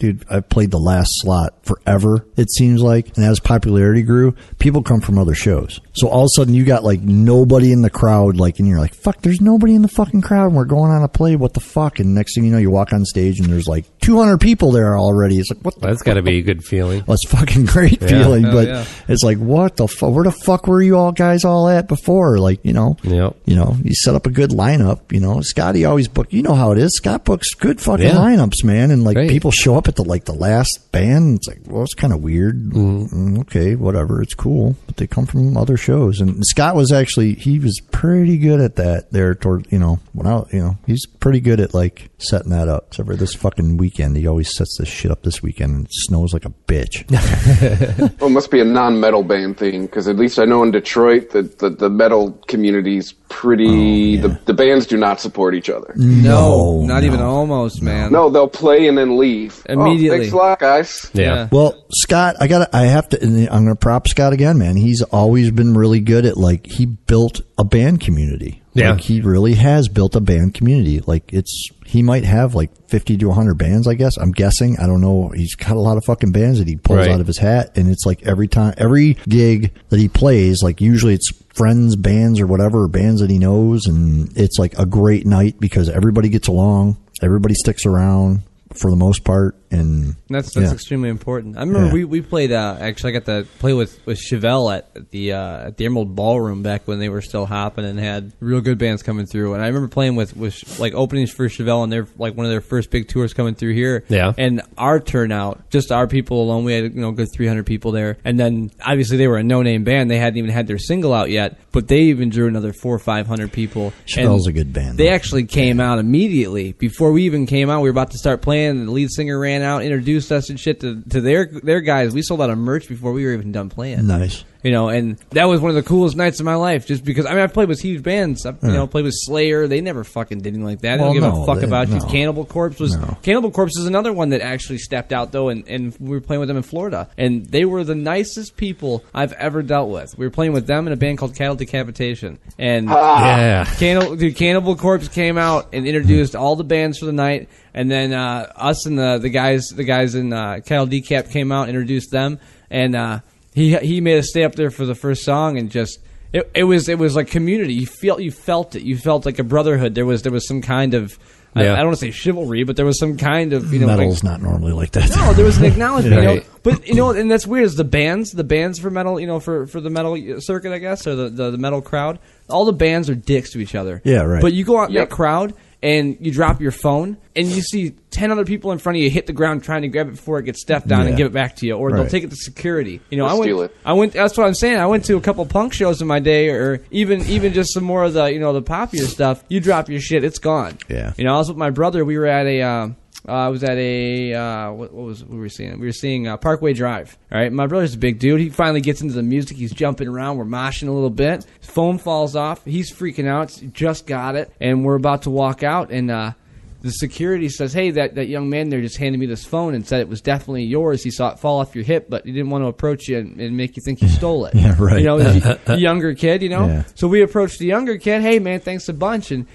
dude, I've played the last slot forever, it seems like. And as popularity grew, people come from other shows. So all of a sudden you got like nobody in the crowd, like, and you're like, fuck, there's nobody in the fucking crowd and we're going on a play. What the fuck? And next thing you know, you walk on stage and there's like 200 people there already. It's like, what the That's got to be a good feeling. well, it's fucking great feeling, Oh, but yeah. it's like, what the fuck? Where the fuck were you all guys all at before? Like, you know, Yep. you know, you set up a good lineup. You know, Scotty always book. You know how it is. Scott books good fucking Yeah. lineups, man, and like Great. people show up at the like the last band. It's like, well, it's kind of weird. Mm, okay, whatever. It's cool. But they come from other shows. And Scott was actually he was pretty good at that there toward you know when I you know he's pretty good at like setting that up. Except for this fucking weekend, he always sets this shit up this weekend and it snows like a bitch. Well, it must be a non-metal band thing because at least I know in Detroit that the, the metal community's pretty. Oh, yeah. the, the bands do not support each other. No, not no. even almost, man. No, they'll play and then leave oh, Immediately. Oh, thanks a lot, guys. Yeah. Well, Scott, I got to I have to and I'm going to prop Scott again, man. He's always been really good at like he built a band community. Yeah. Like he really has built a band community. Like it's he might have like 50 to 100 bands, I guess. I'm guessing. I don't know. He's got a lot of fucking bands that he pulls Right. out of his hat and it's like every time every gig that he plays, like usually it's friends bands or whatever, bands that he knows and it's like a great night because everybody gets along, everybody sticks around for the most part and That's that's yeah. extremely important. I remember Yeah. we, we played. Uh, actually, I got to play with with Chevelle at, at the uh, at the Emerald Ballroom back when they were still hopping and had real good bands coming through. And I remember playing with with like openings for Chevelle and their like one of their first big tours coming through here. Yeah. And our turnout, just our people alone, we had you know a good 300 people there. And then obviously they were a no name band. They hadn't even had their single out yet, but they even drew another four or five hundred people. Chevelle's And a good band, They though. actually came out immediately before we even came out. We were about to start playing, and the lead singer ran out, introduced us and shit to, to their their guys. We sold out of merch before we were even done playing. nice. You know, and that was one of the coolest nights of my life, just because. I mean, I've played with huge bands. I've, you know, played with Slayer. They never fucking did anything like that. They Well, don't give no, a fuck they- about you. no. Cannibal Corpse was No. Cannibal Corpse is another one that actually stepped out though, and, and we were playing with them in Florida, and they were the nicest people I've ever dealt with. We were playing with them in a band called Cattle Decapitation, and Yeah. Cannibal, dude, Cannibal Corpse came out and introduced all the bands for the night, and then uh, us and the the guys the guys in uh, Cattle Decap came out, introduced them, and uh, he he made us stay up there for the first song and just. It, it was it was like community. You felt you felt it. You felt like a brotherhood. There was there was some kind of I, Yeah. I don't want to say chivalry, but there was some kind of you know like- Metal's not normally like that. no, there was an acknowledgement. You know, but you know, and that's weird. Is the bands, the bands for metal, you know, for for the metal circuit, I guess, or the the, the metal crowd, all the bands are dicks to each other. Yeah, right. But you go out in Yep. that crowd and you drop your phone and you see ten other people in front of you hit the ground trying to grab it before it gets stepped on and give it back to you, or they'll take it to security. You know, Or I went, steal it. I went. That's what I'm saying. I went to a couple punk shows in my day, or even even just some more of the you know the popular stuff. You drop your shit, it's gone. Yeah. You know, I was with my brother. We were at a. Uh, uh, I was at a uh, what, what was what were we seeing? We were seeing uh, Parkway Drive. All right, my brother's a big dude. He finally gets into the music. He's jumping around. We're moshing a little bit. His phone falls off. He's freaking out. Just got it, and we're about to walk out, and uh, the security says, "Hey, that, that young man there just handed me this phone and said it was definitely yours. He saw it fall off your hip, but he didn't want to approach you and, and make you think you stole it. Yeah, right. You know, younger kid. You know, Yeah. so we approached the younger kid. Hey, man, thanks a bunch. And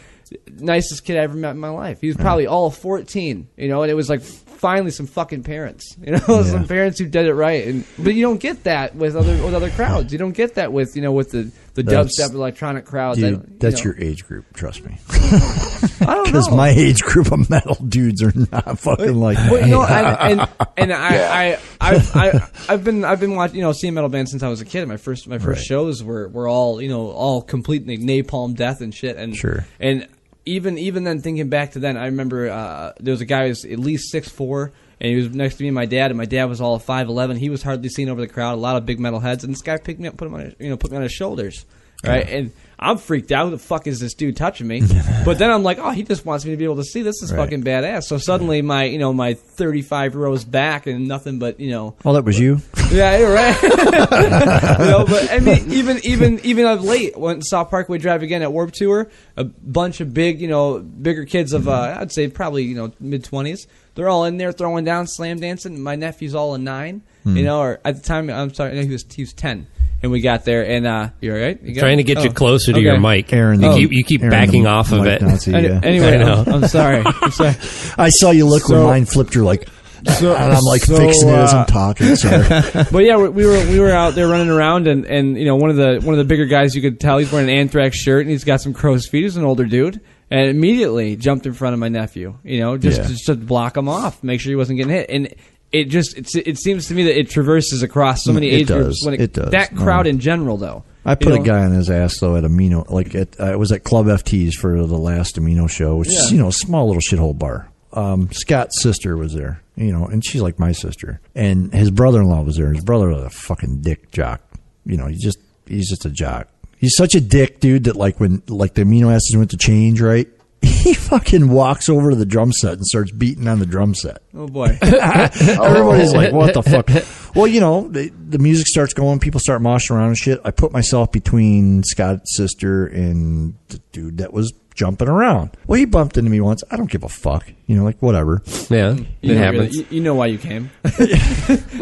nicest kid I ever met in my life. He was probably all 14, you know, and it was like finally some fucking parents, you know, some parents who did it right. And but you don't get that with other with other crowds. You don't get that with you know with the the That's- dubstep electronic crowds. Dude, don't- you that's know. your age group. Trust me. I don't Because my age group of metal dudes are not fucking like Well, you know, and and, and I, I, I've, I, I've been, I've been watching, you know, seeing metal bands since I was a kid. My first, my first Right. shows were, were all, you know, all completely napalm death and shit. And Sure. And even, even then, thinking back to then, I remember uh, there was a guy who was at least six four, and he was next to me and my dad, and my dad was all five eleven. He was hardly seen over the crowd. A lot of big metal heads, and this guy picked me up, put him on, his, you know, put me on his shoulders. Right, and I'm freaked out. Who the fuck is this dude touching me? but then I'm like, oh, he just wants me to be able to see. This is Right. fucking badass. So suddenly, my you know my 35 rows back and nothing but you know Oh, that was you? yeah you're right. you know, but I mean even even even of late went and saw Parkway Drive again at Warped Tour. A bunch of big you know bigger kids of uh, I'd say probably you know mid 20s. They're all in there throwing down, slam dancing. My nephew's all a nine. You know, or at the time I'm sorry, no, he was he was 10. And we got there, and uh, you all right? You got Trying to it? get you Oh, closer to okay. your mic. Aaron, you the- keep you keep Aaron, backing the off of mic it. Nazi, Any- yeah. Anyway, I know. I'm, I'm sorry. I'm sorry. I saw you look when So- mine flipped. You're like, and I'm like so, fixing it as uh, I'm talking. Sorry. but yeah, we, we were we were out there running around, and, and you know one of the one of the bigger guys you could tell he's wearing an anthrax shirt and he's got some crow's feet. He's an older dude, and immediately jumped in front of my nephew. You know, just Yeah. just to block him off, make sure he wasn't getting hit, and. It just it's, it seems to me that it traverses across so many It age does. groups. When It does. That crowd No. in general, though. I You put know, a guy on his ass though at Amino, like at uh, it was at Club FT's for the last Amino show, which is you know a small little shithole bar. Um, Scott's sister was there, you know, and she's like my sister, and his brother-in-law was there. His brother was a fucking dick jock, you know, he's just he's just a jock. He's such a dick, dude. That like when like the amino acids went to change, right? He fucking walks over to the drum set and starts beating on the drum set. Oh boy. Everybody's oh, like, "What the fuck?" Well, you know, the, the music starts going, people start moshing around and shit. I put myself between Scott's sister and the dude that was jumping around. Well, he bumped into me once. I don't give a fuck. You know, like whatever. Yeah, You it know, happens. You, you know why you came.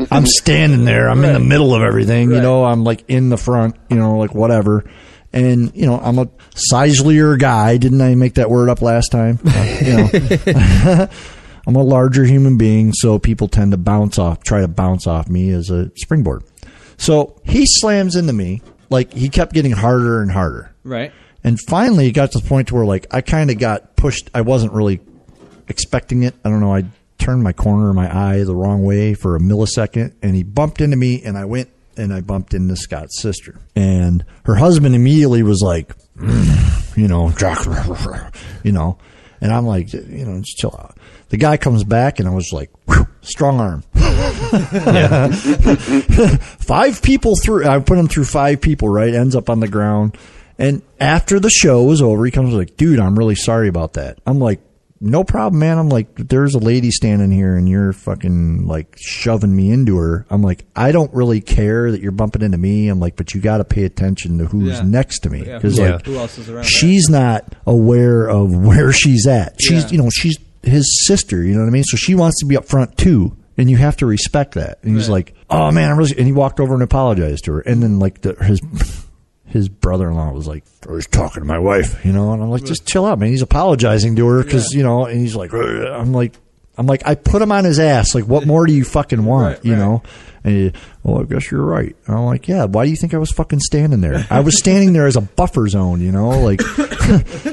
I'm standing there. I'm in the middle of everything. You know, I'm like in the front. You know, like whatever. And you know, I'm a sizelier guy. Didn't I make that word up last time? Uh, you know, I'm a larger human being, so people tend to bounce off, try to bounce off me as a springboard. So he slams into me. Like he kept getting harder and harder. Right. And finally, it got to the point where like I kind of got pushed. I wasn't really expecting it. I don't know. I turned my corner of my eye the wrong way for a millisecond, and he bumped into me, and I went and I bumped into Scott's sister, and her husband immediately was like, "Mm," you know, Jack, you know, and I'm like, you know, just chill out. The guy comes back, and I was like, "Whew, strong arm. five people through. I put him through five people. Right, ends up on the ground. And after the show was over, he comes like, "Dude, I'm really sorry about that." I'm like, "No problem, man." I'm like, "There's a lady standing here, and you're fucking like shoving me into her." I'm like, "I don't really care that you're bumping into me." I'm like, "But you got to pay attention to who's Yeah. next to me Yeah. because Yeah. like Who else is around? she's not aware of where she's at. She's, Yeah. you know, she's his sister, you know what I mean? So she wants to be up front too. And you have to respect that. And he's Right. like, "Oh man, I'm really," and he walked over and apologized to her. And then like the, his his brother-in-law was like, "I was talking to my wife," you know, and I'm like, "Just chill out, man." He's apologizing to her because you know, and he's like, "Ugh." "I'm like, I'm like, I put him on his ass. Like, what more do you fucking want, Right, you right. know?" And he, well, I guess you're right. And I'm like, yeah. Why do you think I was fucking standing there? I was standing there as a buffer zone, you know, like,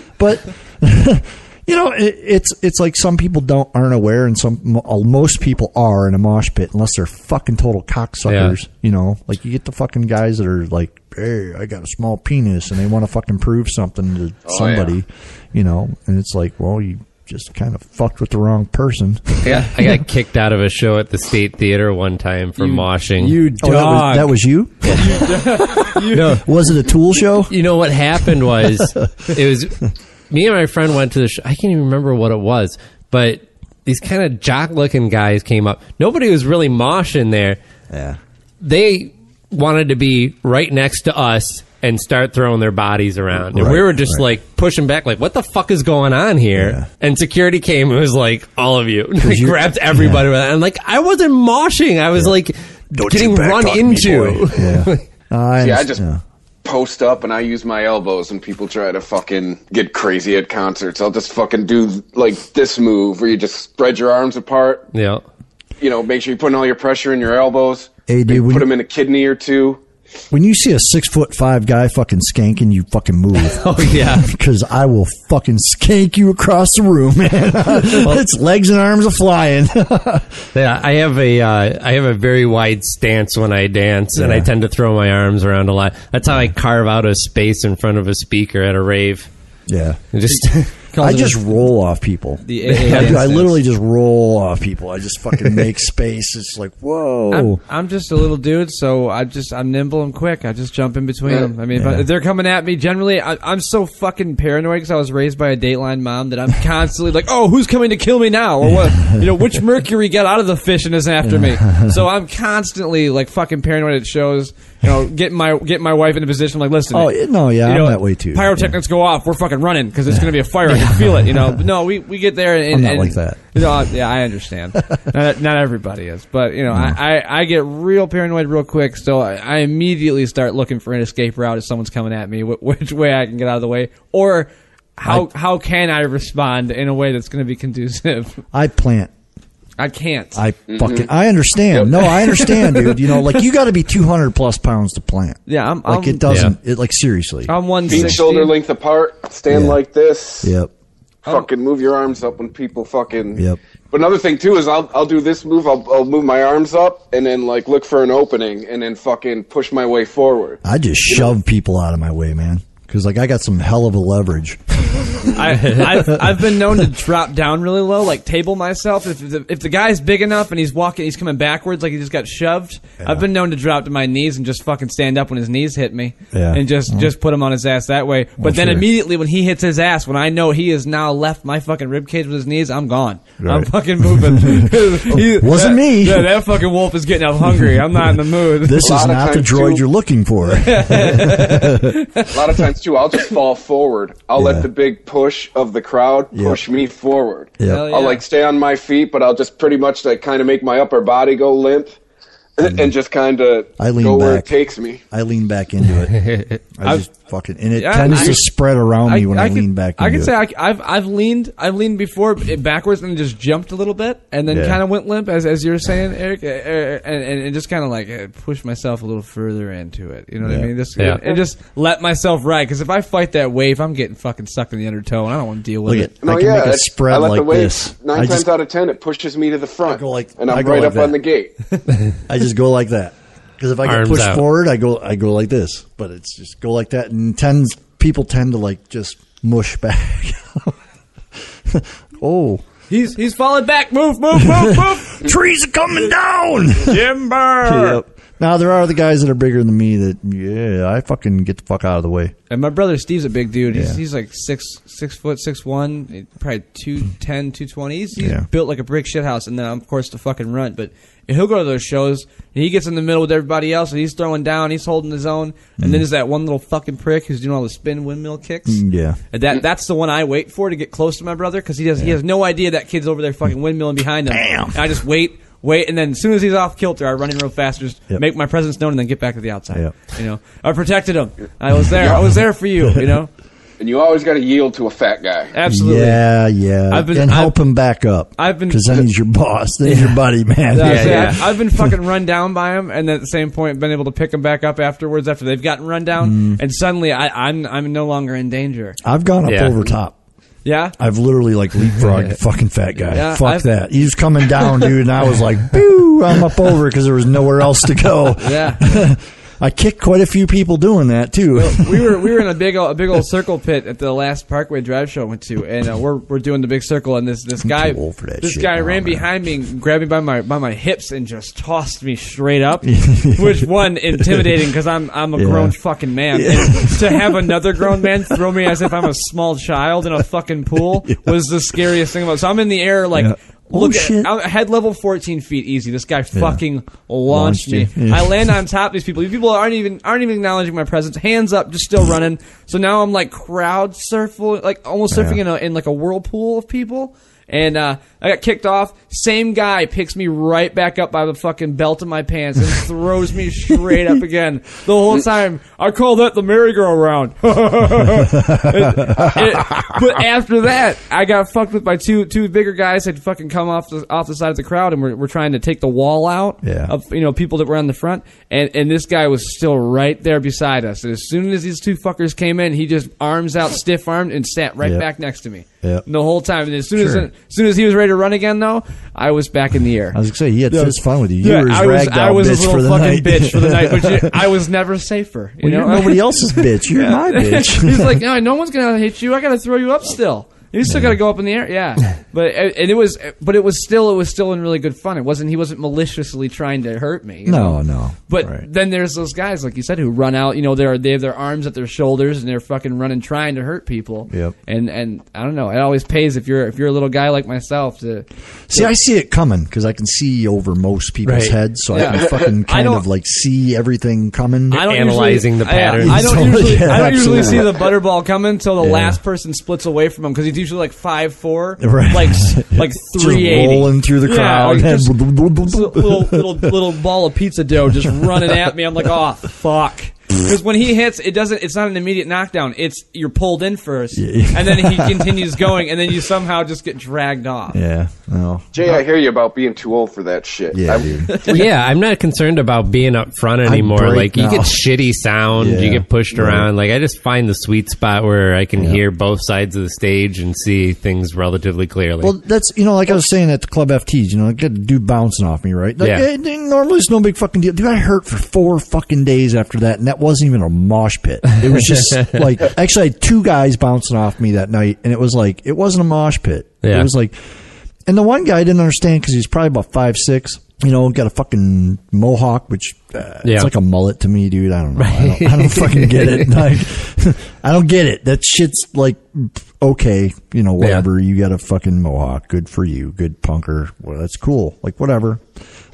but. You know, it, it's it's like some people don't aren't aware, and some uh, most people are in a mosh pit unless they're fucking total cocksuckers. You know, like you get the fucking guys that are like, "Hey, I got a small penis," and they want to fucking prove something to oh, somebody. You know, and it's like, well, you just kind of fucked with the wrong person. Yeah, I got kicked out of a show at the State Theater one time for moshing. You Oh, dog. that was, that was you. no, Was it a Tool show? you know what happened was it was me and my friend went to the show. I can't even remember what it was, but these kind of jock looking guys came up. Nobody was really moshing there. Yeah. They wanted to be right next to us and start throwing their bodies around. And we were just right. like pushing back, like, what the fuck is going on here? Yeah. And security came and was like, all of you. They you- grabbed everybody. with it. And like, I wasn't moshing. I was like Don't getting run talk me, into. Yeah. Uh, I Yeah, I just yeah. Post up and I use my elbows and people try to fucking get crazy at concerts. I'll just fucking do like this move where you just spread your arms apart. yeah. You know, make sure you're putting all your pressure in your elbows. Hey, dude, Maybe when put you- them in a kidney or two. When you see a six foot five guy fucking skanking, you fucking move. Oh, yeah. because I will fucking skank you across the room, man. its legs and arms are flying. Yeah, I have a uh, I have a very wide stance when I dance, and I tend to throw my arms around a lot. That's how I carve out a space in front of a speaker at a rave. Yeah. Just I just roll off people. The I, AA do. I literally just roll off people. I just fucking make space. It's like whoa. I'm, I'm just a little dude, so I just I'm nimble and quick. I just jump in between Yeah. them. I mean, Yeah. if, if they're coming at me, generally I, I'm so fucking paranoid because I was raised by a Dateline mom that I'm constantly like, oh, who's coming to kill me now, or what? You know, which Mercury got out of the fish and is after me? So I'm constantly like fucking paranoid at shows. You know, getting my getting my wife in a position like, listen. Oh, no, yeah, you I'm that way too. Pyrotechnics go off. We're fucking running because it's going to be a fire. I can feel it. You know, But no, we, we get there and, I'm not and- like that. You know, yeah, I understand. not, not everybody is, but you know, I, I, I get real paranoid real quick. So I, I immediately start looking for an escape route if someone's coming at me, wh- which way I can get out of the way, or how how can I respond in a way that's going to be conducive. I plant. I can't. I mm-hmm. fucking. I understand. No, I understand, dude. You know, like you got to be 200 plus pounds to plant. yeah, I'm. Like I'm, it doesn't. It like seriously. I'm one Feet shoulder length apart. Stand Yeah. like this. Yep. Fucking move your arms up when people fucking. Yep. But another thing too is I'll I'll do this move. I'll I'll move my arms up and then like look for an opening and then fucking push my way forward. I just shove people out of my way, man. Because like I got some hell of a leverage. I, I've, I've been known to drop down really low, like table myself. If the, if the guy's big enough and he's walking, he's coming backwards like he just got shoved. I've been known to drop to my knees and just fucking stand up when his knees hit me, Yeah. and just mm-hmm. just put him on his ass that way. But Well, then sure. immediately when he hits his ass, when I know he has now left my fucking rib cage with his knees, I'm gone. I'm fucking moving. He- Wasn't that- me. Yeah, that fucking wolf is getting up hungry. I'm not in the mood. This is not the droid too- you're looking for. A lot of times too, I'll just fall forward. I'll Yeah. let the big push of the crowd Yep. push me forward. Yep. Yeah. I'll like stay on my feet, but I'll just pretty much like kind of make my upper body go limp, and just kind of I lean go where it takes me. I lean back into it. I just fucking and it Yeah, tends I- to spread around me when I, can- lean back. I can say it. I, have I've leaned I've leaned before backwards and just jumped a little bit and then Yeah. kind of went limp as as you were saying Eric uh, uh, and, and, and just kind of like pushed myself a little further into it. You know what Yeah. I mean? Just Yeah. and just let myself ride because if I fight that wave, I'm getting fucking sucked in the undertow and I don't want to deal with Look it. at I No, can yeah, make a spread I let like the wave this. nine I times just out of ten, it pushes me to the front, I go like- and I I'm go right like up that. on the gate. I just go like that because if I get Arms pushed out. forward, I go I go like this. But it's just go like that, and tends people tend to like just mush back. oh, He's he's falling back. Move, move, move, move. trees are coming down. Timber. yep. Now there are the guys that are bigger than me that yeah, I fucking get the fuck out of the way. And my brother Steve's a big dude. He's, Yeah. he's like six six foot six one, probably 210, 220. He's, he's Yeah. built like a brick shit house, and then of course the fucking runt. But he'll go to those shows, and he gets in the middle with everybody else, and he's throwing down, he's holding his own, and then there's that one little fucking prick who's doing all the spin windmill kicks. Mm, Yeah. And that that's the one I wait for to get close to my brother because he does he has no idea that kid's over there fucking windmilling behind him. Bam. And I just wait. Wait, and then as soon as he's off kilter, I run in real fast, just Yep. make my presence known, and then get back to the outside. Yep. You know, I protected him. I was there. I was there for you. You know, And you always got to yield to a fat guy. absolutely. Yeah, yeah. I've been- and I've- help him back up. I've been- because then he's your boss. Then he's your buddy, man. Yeah, Yeah, yeah. I- I've been fucking run down by him, and at the same point, been able to pick him back up afterwards after they've gotten run down, Mm-hmm. and suddenly I, I'm I'm no longer in danger. I've gone up Yeah. over top. Yeah, I've literally like leapfrogged fucking fat guy. Yeah, Fuck I've- that. He was coming down, dude, and I was like, boo, I'm up over because there was nowhere else to go. yeah. I kicked quite a few people doing that too. we were we were in a big old, a big old circle pit at the last Parkway Drive show I went to, and uh, we're we're doing the big circle, and this this guy too old for that this guy now, ran man. behind me, grabbed me by my by my hips, and just tossed me straight up. which one intimidating because I'm I'm a Yeah. grown fucking man. And to have another grown man throw me as if I'm a small child in a fucking pool was the scariest thing about. it. So I'm in the air like. Oh, Look, at, shit. I'm head level 14 feet easy. This guy fucking launched, Launched me. you. Yeah. I land on top of these people. These people aren't even aren't even acknowledging my presence. Hands up, just still running. So now I'm like crowd surfing, like almost surfing in a in like a whirlpool of people. And uh, I got kicked off. Same guy picks me right back up by the fucking belt of my pants and throws me straight up again. The whole time, I call that the merry-go-round. It- but after that, I got fucked with by two two bigger guys had fucking come off the off the side of the crowd and were, were trying to take the wall out Yeah. of you know people that were on the front and and this guy was still right there beside us. And as soon as these two fuckers came in, he just arms out, stiff armed, and sat right Yep. back next to me. Yep. The whole time, and as soon Sure. as as soon as he was ready to run again, though, I was back in the air. I was gonna say he had his fun with you. You Yeah, were his I was, ragdoll I was bitch his little for the fucking night. bitch for the night, but you, I was never safer. You Well, know, you're nobody else's bitch. You're my bitch. He's like, no, no one's gonna hit you. I gotta throw you up still. You still gotta go up in the air, yeah. But uh, and it was, but it was still, it was still in really good fun. It wasn't. He wasn't maliciously trying to hurt me. no, know? no. But Right. then there's those guys, like you said, who run out. You know, they're they have their arms at their shoulders and they're fucking running, trying to hurt people. Yep. And and I don't know. It always pays if you're if you're a little guy like myself to. See, I see it coming because I can see over most people's Right. heads, so Yeah. I can fucking kind of like see everything coming. I don't Analyzing usually, the patterns. I, I don't usually, yeah, I don't usually see the butterball coming until the Yeah. last person splits away from him because he's usually like five four, Right. like like three eighty, rolling through the crowd. just little little little ball of pizza dough just running at me. I'm like, oh fuck. Because when he hits, it doesn't. It's not an immediate knockdown. It's you're pulled in first, Yeah. and then he continues going, and then you somehow just get dragged off. yeah, no, Jay, I hear you about being too old for that shit. yeah, I- dude. yeah, I'm not concerned about being up front anymore. break Like you now. get shitty sound, Yeah, you get pushed right. around. Like I just find the sweet spot where I can Yeah. hear both sides of the stage and see things relatively clearly. Well, that's you know, like I was saying at the club FTs, you know, I get a dude bouncing off me, right? Like, Yeah. eh, normally it's no big fucking deal. Dude, I hurt for four fucking days after that, and that wasn't wasn't even a mosh pit. It was just like actually I had two guys bouncing off me that night, and it was like it wasn't a mosh pit. Yeah. It was like, and the one guy I didn't understand because he's probably about five six. You know, got a fucking mohawk, which uh, Yeah. it's like a mullet to me, dude. I don't know. I, don't, I don't fucking get it. Like, I don't get it. That shit's like okay, you know, whatever. You got a fucking mohawk, good for you, good punker. Well, that's cool. Like whatever.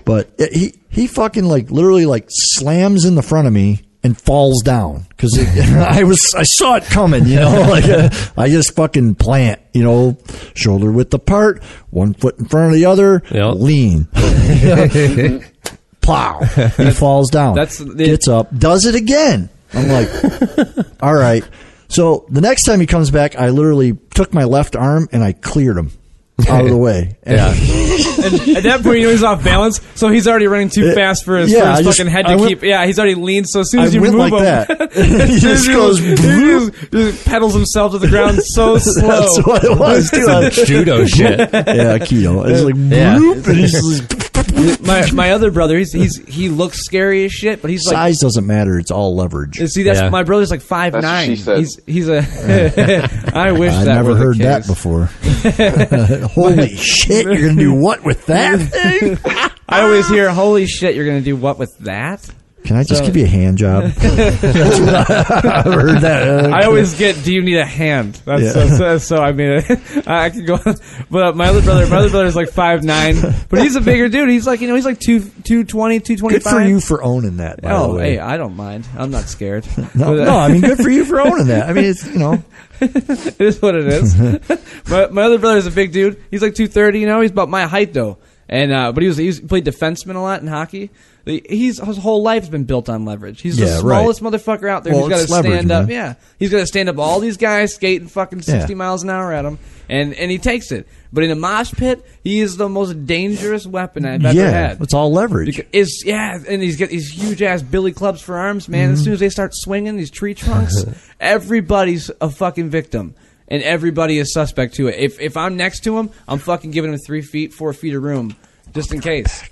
But he he fucking like literally like slams in the front of me and falls down because I was I saw it coming. You know, like uh, I just fucking plant. You know, shoulder width apart, one foot in front of the other, Yep. lean. Plow. He falls down. That's the- gets up, does it again. I'm like, all right. So the next time he comes back, I literally took my left arm and I cleared him out of the way. And Yeah. And at that point, you know he's off balance, so he's already running too Uh, fast for his, yeah, for I his just- fucking head to went- keep. Yeah, he's already leaned. So as soon as I you move like him, that. He just goes, he just, just pedals himself to the ground so slow. That's what it was, too. I- Judo shit. yeah, keto. It's like, Yeah. bloop, and he's just, my my other brother, he's he's he looks scary as shit, but he's like. size doesn't matter. It's all leverage. See, that's Yeah. my brother's like five That's what nine. she said. He's he's a. I wish I've that never were the heard that case. before. Holy shit! You're gonna do what with that? I always hear, "Holy shit, you're gonna do what with that?" Can I just So- give you a hand job? That's what I- I've heard that. I always get, "Do you need a hand?" That's Yeah. so, so, so. I mean, I can go, but uh, my other brother, my other brother is like five nine, but he's a bigger dude. He's like, you know, he's like two two twenty, two twenty Good for you for owning that. By the Oh, way. hey, I don't mind. I'm not scared. no, uh, no, I mean, good for you for owning that. I mean, it's you know, it is what it is. my, my other is a big dude. He's like two thirty. You know, he's about my height though. And uh, but he was he played defenseman a lot in hockey. He's his whole life's been built on leverage. He's Yeah, the right. smallest motherfucker out there. Well, he's got to leverage, stand up. man. Yeah, he's got to stand up. All these guys skating fucking sixty Yeah. miles an hour at him, and and he takes it. But in a mosh pit, he is the most dangerous weapon I've ever yeah, had. it's all leverage. Because- Is yeah, and he's got these huge ass billy clubs for arms, man. Mm-hmm. As soon as they start swinging these tree trunks, everybody's a fucking victim, and everybody is suspect to it. If if I'm next to him, I'm fucking giving him three feet, four feet of room, just in case.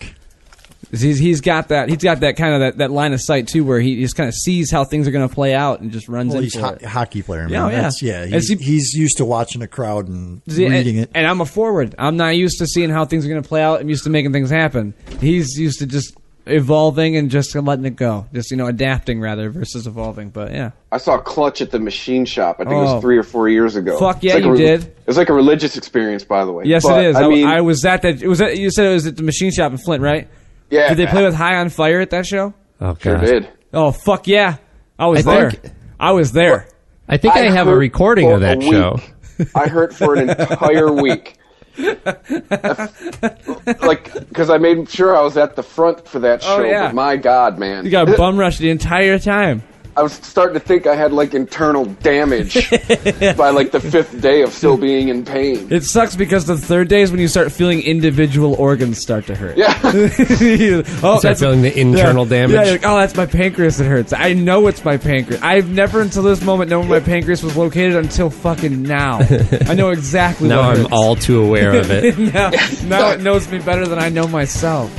He's he's got that he's got that kind of that, that line of sight too, where he just kind of sees how things are going to play out and just runs Well, in he's for ho- it. hockey player, man. Yeah, oh, yeah. That's, yeah. And He's, see- he's used to watching a crowd and See, reading and, it. And I'm a forward. I'm not used to seeing how things are going to play out. I'm used to making things happen. He's used to just evolving and just letting it go. Just, you know, adapting rather versus evolving. But yeah. I saw Clutch at the machine shop. I think it Oh. was three or four years ago. Fuck yeah, like you re- did. It was like a religious experience, by the way. Yes, But, it is. I I, mean, I was at that. It was at, you said it was at the machine shop in Flint, right? Yeah, Did they play with High on Fire at that show? Oh, Sure God. did. Oh fuck yeah! I was I there. think- I was there. I think I, have a hurt recording for of that a show. week. I hurt for an entire week. like, because I made sure I was at the front for that Oh, show. yeah. But my God, man, You got bum rushed the entire time. I was starting to think I had like internal damage by like the fifth day of still being in pain. It sucks because the third day is when you start feeling individual organs start to hurt. Yeah. oh, Start feeling the internal yeah. damage. Yeah, you're like, oh, that's my pancreas that hurts. I know it's my pancreas. I've never until this moment known where my pancreas was located until fucking now. I know exactly now what I'm hurts. all too aware of it. now, now it knows me better than I know myself.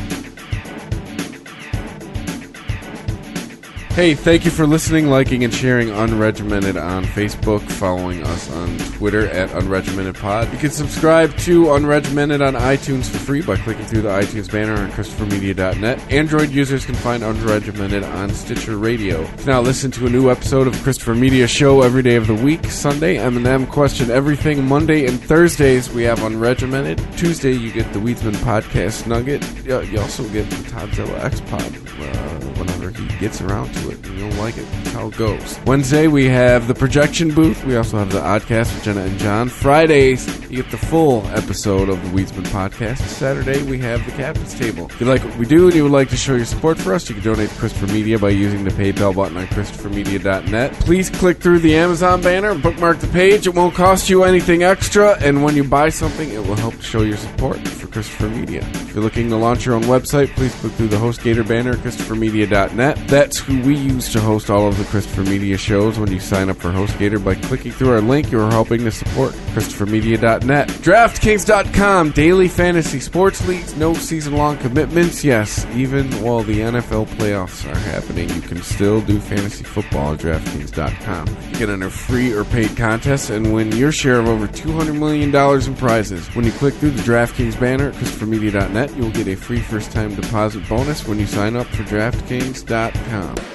Hey, thank you for listening, liking, and sharing Unregimented on Facebook, following us on Twitter at UnregimentedPod. You can subscribe to Unregimented on iTunes for free by clicking through the iTunes banner on ChristopherMedia.net. Android users can find Unregimented on Stitcher Radio. Now listen to a new episode of Christopher Media Show every day of the week. Sunday, M&M Question Everything. Monday and Thursdays, we have Unregimented. Tuesday, you get the Weedsman Podcast Nugget. You also get the Todzilla X Pod uh, whenever he gets around to it. You don't like it. That's how it goes. Wednesday, we have the projection booth. We also have the Oddcast with Jenna and John. Fridays, you get the full episode of the Weedsman podcast. Saturday, we have the Captain's Table. If you like what we do and you would like to show your support for us, you can donate to Christopher Media by using the PayPal button on ChristopherMedia.net. Please click through the Amazon banner and bookmark the page. It won't cost you anything extra, and when you buy something, it will help show your support for Christopher Media. You're looking to launch your own website, please click through the HostGator banner at ChristopherMedia.net. That's who we use to host all of the Christopher Media shows. When you sign up for HostGator by clicking through our link, you are helping to support ChristopherMedia.net DraftKings.com, daily fantasy sports leagues, no season long commitments. Yes, even while the NFL playoffs are happening, you can still do fantasy football at DraftKings.com. Can enter free or paid contests and win your share of over $200 million in prizes. When you click through the DraftKings banner at ChristopherMedia.net, you'll get a free first time deposit bonus when you sign up for DraftKings.com.